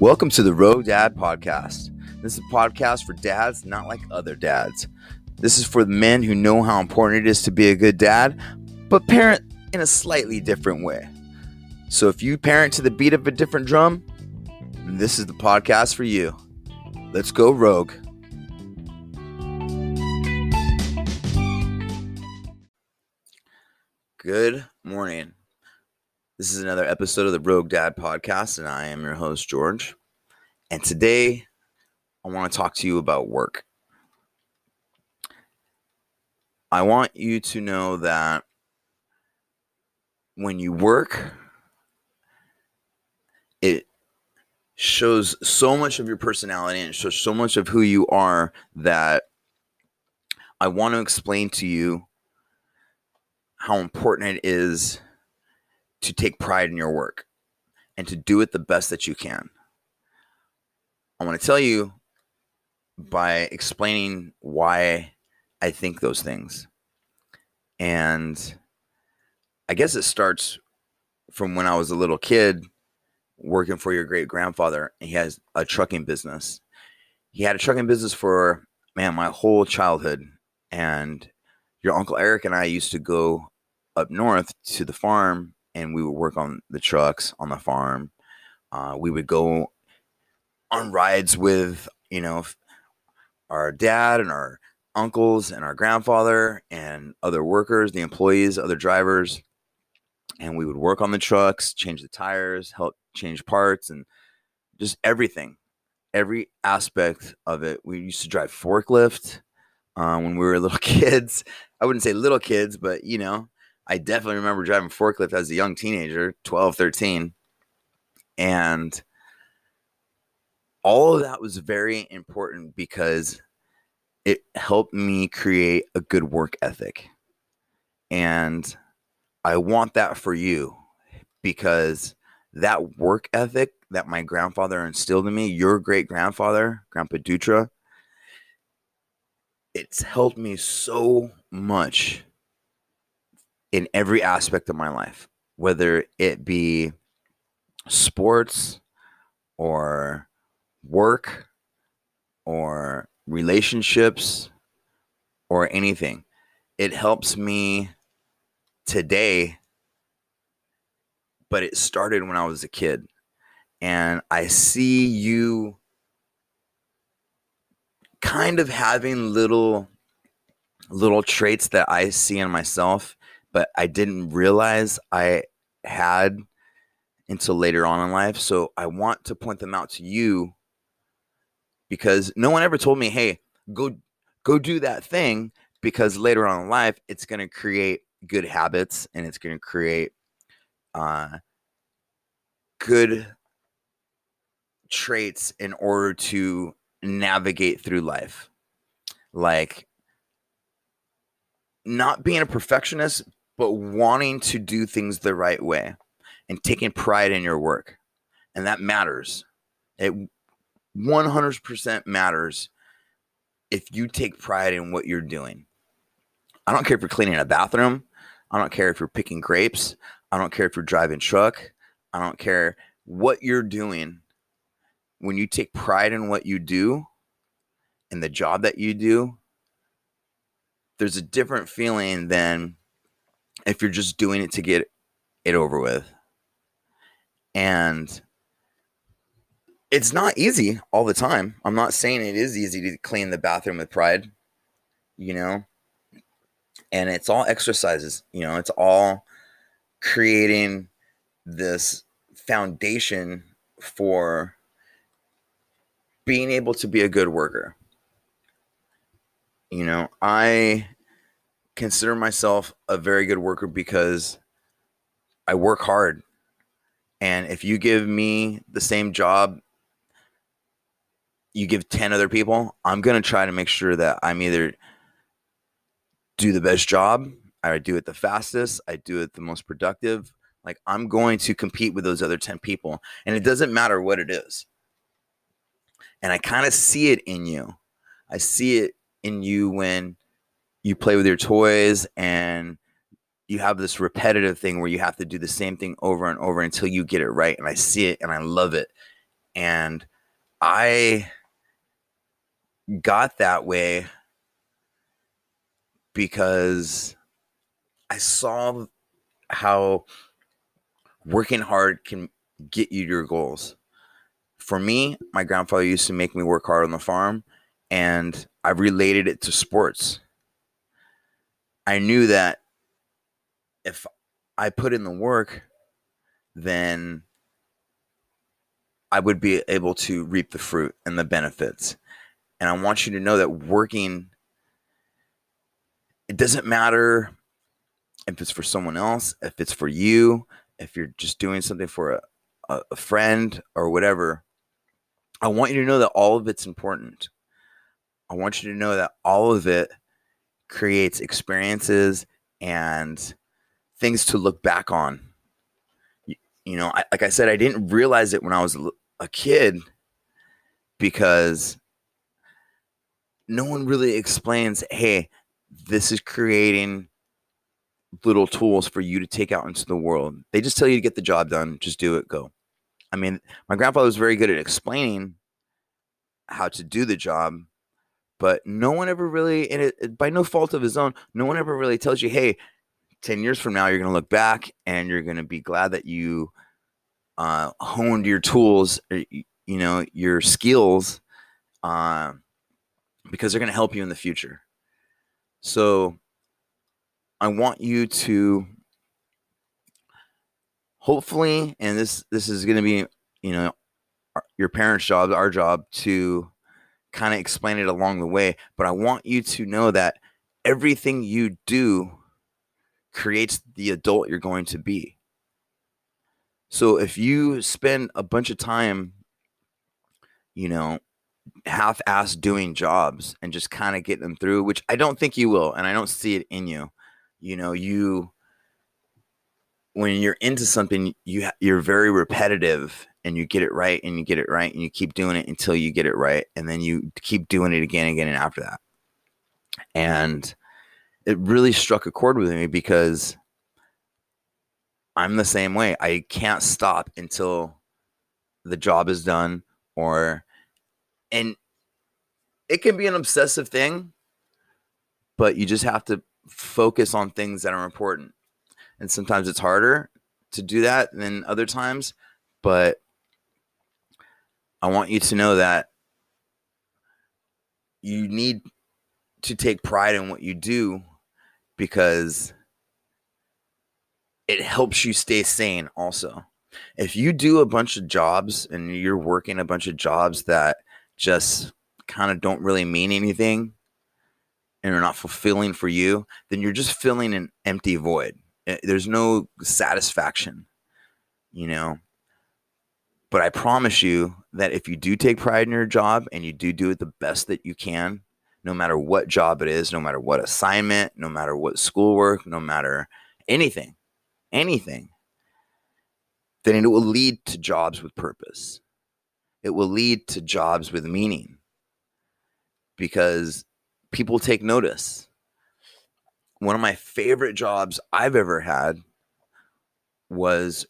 Welcome to the Rogue Dad Podcast. This is a podcast for dads not like other dads. This is for the men who know how important it is to be a good dad, but parent in a slightly different way. So if you parent to the beat of a different drum, this is the podcast for you. Let's go, Rogue. Good morning. This is another episode of the Rogue Dad Podcast, and I am your host, George. And today I want to talk to you about work. I want you to know that when you work, it shows so much of your personality and it shows so much of who you are that I want to explain to you how important it is to take pride in your work and to do it the best that you can. I want to tell you by explaining why I think those things. And I guess it starts from when I was a little kid working for your great grandfather. He has a trucking business. He had a trucking business for, man, my whole childhood. And your Uncle Eric and I used to go up north to the farm and we would work on the trucks on the farm. Uh, we would go on rides with, you know, our dad and our uncles and our grandfather and other workers, the employees, other drivers. And we would work on the trucks, change the tires, help change parts, and just everything, every aspect of it. We used to drive forklift uh, when we were little kids. I wouldn't say little kids, but you know, I definitely remember driving forklift as a young teenager, 12, 13. And all of that was very important because it helped me create a good work ethic. And I want that for you because that work ethic that my grandfather instilled in me, your great grandfather, Grandpa Dutra, it's helped me so much in every aspect of my life, whether it be sports or work or relationships or anything. It helps me today, but it started when I was a kid. And I see you kind of having little little traits that I see in myself but I didn't realize I had until later on in life. So I want to point them out to you because no one ever told me, "Hey, go go do that thing," because later on in life it's going to create good habits and it's going to create uh, good traits in order to navigate through life. Like not being a perfectionist, but wanting to do things the right way and taking pride in your work. And that matters. It 100% matters if you take pride in what you're doing. I don't care if you're cleaning a bathroom. I don't care if you're picking grapes. I don't care if you're driving truck. I don't care what you're doing. When you take pride in what you do and the job that you do, there's a different feeling than if you're just doing it to get it over with. And it's not easy all the time. I'm not saying it is easy to clean the bathroom with pride, you know? And it's all exercises, you know, it's all creating this foundation for being able to be a good worker. You know, I consider myself a very good worker because I work hard. And if you give me the same job you give 10 other people, I'm going to try to make sure that I'm either do the best job, I do it the fastest, I do it the most productive. Like I'm going to compete with those other 10 people. And it doesn't matter what it is. And I kind of see it in you. I see it in you when you play with your toys and you have this repetitive thing where you have to do the same thing over and over until you get it right and i see it and i love it And I got that way because I saw how working hard can get you your goals. For me, my grandfather used to make me work hard on the farm, and I related it to sports. I knew that if I put in the work, then I would be able to reap the fruit and the benefits. And I want you to know that working, it doesn't matter if it's for someone else, if it's for you, if you're just doing something for a, a, friend or whatever. I want you to know that all of it's important. I want you to know that all of it creates experiences and things to look back on. You, you know, I, like I said, I didn't realize it when I was a kid because no one really explains, hey, this is creating little tools for you to take out into the world. They just tell you to get the job done, just do it, go. I mean, my grandfather was very good at explaining how to do the job, but no one ever really, and it, by no fault of his own, no one ever really tells you, hey, 10 years from now, you're going to look back and you're going to be glad that you uh, honed your tools, you know, your skills, uh, because they're going to help you in the future. So I want you to hopefully, and this this is going to be, you know, your parents' job, our job to kind of explain it along the way. But I want you to know that everything you do creates the adult you're going to be. So if you spend a bunch of time, you know, half ass doing jobs and just kind of get them through, which I don't think you will, and I don't see it in you. You know, you when you're into something, you you're very repetitive and you get it right and you get it right and you keep doing it until you get it right and then you keep doing it again and again and after that. And it really struck a chord with me because I'm the same way. I can't stop until the job is done or and it can be an obsessive thing, but you just have to focus on things that are important. And sometimes it's harder to do that than other times, but I want you to know that you need to take pride in what you do because it helps you stay sane also. If you do a bunch of jobs and you're working a bunch of jobs that just kind of don't really mean anything and are not fulfilling for you, then you're just filling an empty void. Eh, there's no satisfaction, you know. But I promise you that if you do take pride in your job and you do do it the best that you can, no matter what job it is, no matter what assignment, no matter what schoolwork, no matter anything, anything, then it will lead to jobs with purpose. It will lead to jobs with meaning because people take notice. One of my favorite jobs I've ever had was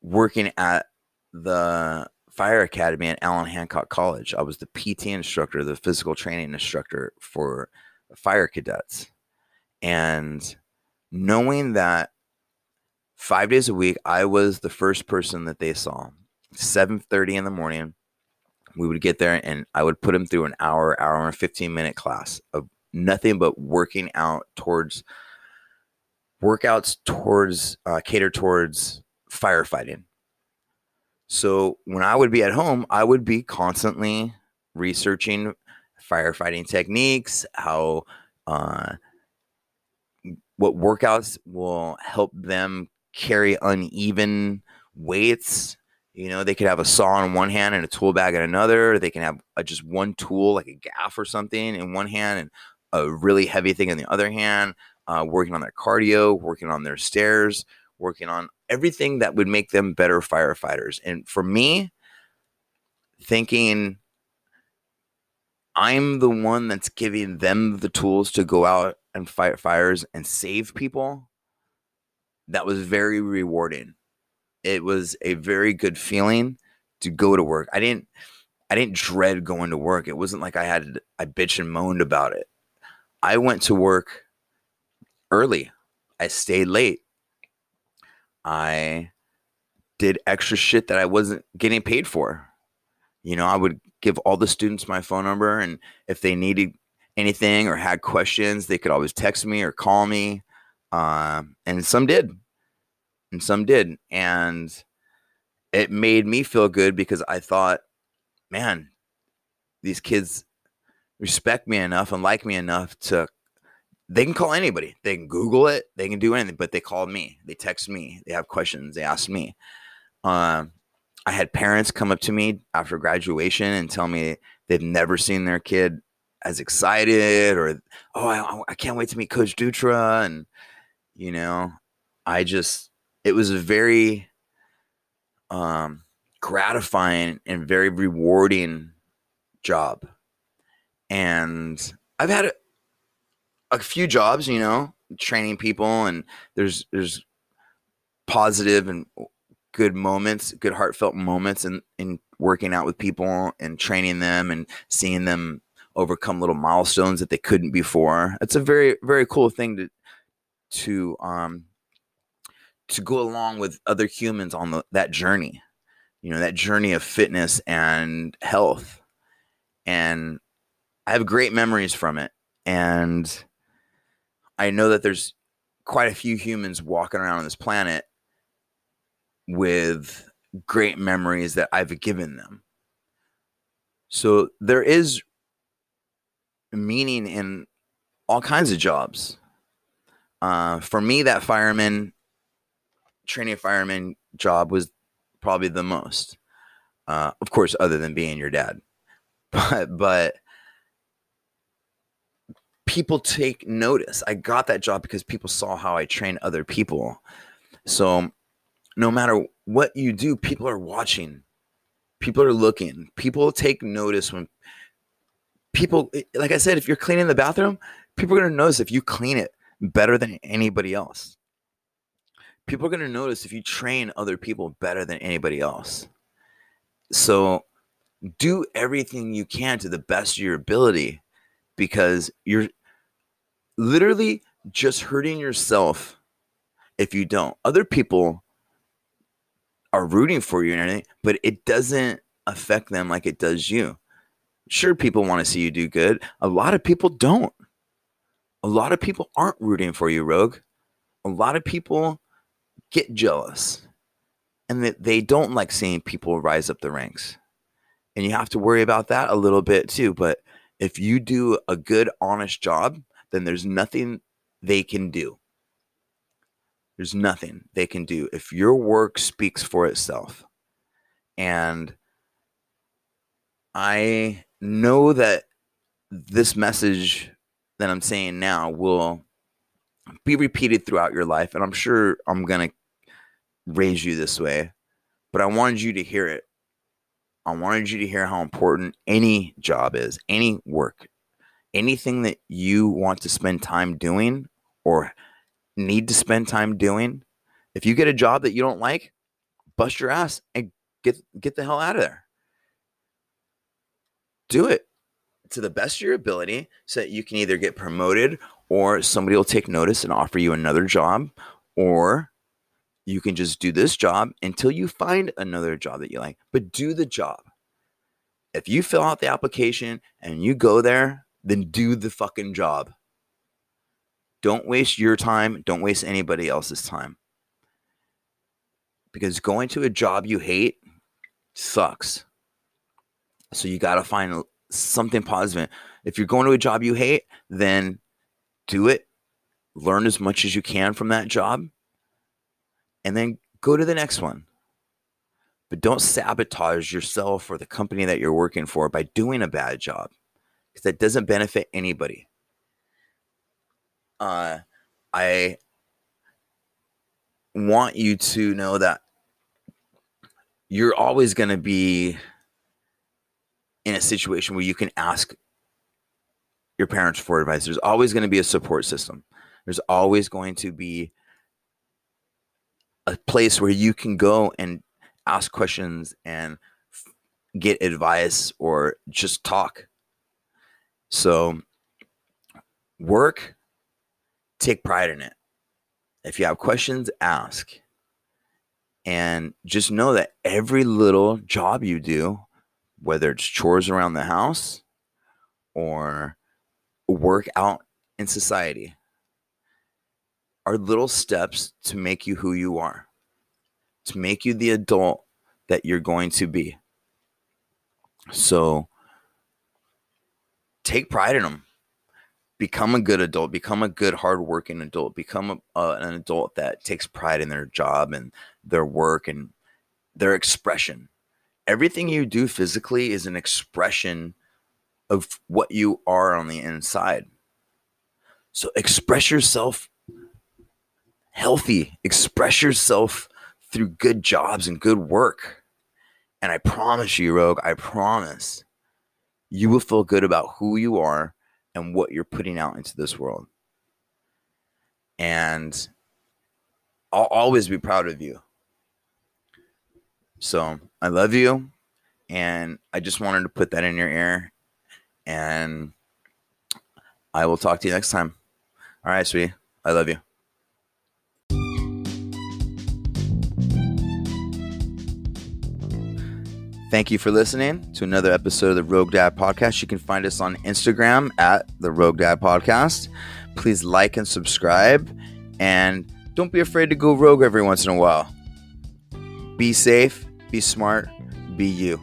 working at the fire academy at Allen Hancock College. I was the PT instructor, the physical training instructor for fire cadets. And knowing that five days a week, I was the first person that they saw. 7:30 in the morning, we would get there and I would put them through an hour, hour and 15 minute class of nothing but working out towards workouts towards uh, cater towards firefighting. So when I would be at home, I would be constantly researching firefighting techniques, how uh, what workouts will help them carry uneven weights. You know, they could have a saw in one hand and a tool bag in another. They can have a, just one tool, like a gaff or something, in one hand and a really heavy thing in the other hand. Uh, working on their cardio, working on their stairs, working on everything that would make them better firefighters. And for me, thinking I'm the one that's giving them the tools to go out and fight fires and save people, that was very rewarding. It was a very good feeling to go to work. I didn't I didn't dread going to work. It wasn't like I had I bitch and moaned about it. I went to work early. I stayed late. I did extra shit that I wasn't getting paid for. You know, I would give all the students my phone number and if they needed anything or had questions, they could always text me or call me. Uh, and some did. And some did. And it made me feel good because I thought, man, these kids respect me enough and like me enough to they can call anybody. They can Google it. They can do anything, but they called me. They text me. They have questions. They ask me. Uh, I had parents come up to me after graduation and tell me they've never seen their kid as excited or, oh, I, I can't wait to meet Coach Dutra. And, you know, I just, it was a very um, gratifying and very rewarding job. And I've had a, a few jobs, you know, training people, and there's there's positive and good moments, good heartfelt moments in in working out with people and training them and seeing them overcome little milestones that they couldn't before. It's a very very cool thing to to um to go along with other humans on the, that journey you know that journey of fitness and health and i have great memories from it and i know that there's quite a few humans walking around on this planet with great memories that i've given them. So there is meaning in all kinds of jobs. Uh, for me that fireman training fireman job was probably the most. Uh, of course, other than being your dad, but but people take notice. I got that job because people saw how I train other people. So no matter what you do, people are watching. People are looking. People take notice when people like I said, if you're cleaning the bathroom, people are gonna notice if you clean it better than anybody else people are going to notice if you train other people better than anybody else. So do everything you can to the best of your ability because you're literally just hurting yourself if you don't. Other people are rooting for you and everything, but it doesn't affect them like it does you. Sure, people want to see you do good. A lot of people don't. A lot of people aren't rooting for you, Rogue. A lot of people get jealous and that they don't like seeing people rise up the ranks. And you have to worry about that a little bit too. But if you do a good, honest job, then there's nothing they can do. There's nothing they can do if your work speaks for itself. And I know that this message that I'm saying now will be repeated throughout your life. And I'm sure I'm going to raise you this way, but I wanted you to hear it. I wanted you to hear how important any job is, any work, anything that you want to spend time doing or need to spend time doing. If you get a job that you don't like, bust your ass and get get the hell out of there. Do it to the best of your ability so that you can either get promoted or somebody will take notice and offer you another job or you can just do this job until you find another job that you like, but do the job. If you fill out the application and you go there, then do the fucking job. Don't waste your time. Don't waste anybody else's time. Because going to a job you hate sucks. So you got to find something positive. If you're going to a job you hate, then do it. Learn as much as you can from that job and then go to the next one. But don't sabotage yourself or the company that you're working for by doing a bad job because that doesn't benefit anybody. Uh, I want you to know that you're always going to be in a situation where you can ask your parents for advice. There's always going to be a support system. There's always going to be a place where you can go and ask questions and get advice or just talk. So, work, take pride in it. If you have questions, ask. And just know that every little job you do, whether it's chores around the house or work out in society, are little steps to make you who you are, to make you the adult that you're going to be. So take pride in them. Become a good adult. Become a good, hardworking adult. Become a, uh, an adult that takes pride in their job and their work and their expression. Everything you do physically is an expression of what you are on the inside. So express yourself healthy, express yourself through good jobs and good work. And I promise you, Rogue, I promise you will feel good about who you are and what you're putting out into this world. And I'll always be proud of you. So I love you. And I just wanted to put that in your ear. And I will talk to you next time. All right, sweetie. I love you. Thank you for listening to another episode of the Rogue Dad Podcast. You can find us on Instagram at the Rogue Dad Podcast. Please like and subscribe. And don't be afraid to go rogue every once in a while. Be safe, be smart, be you.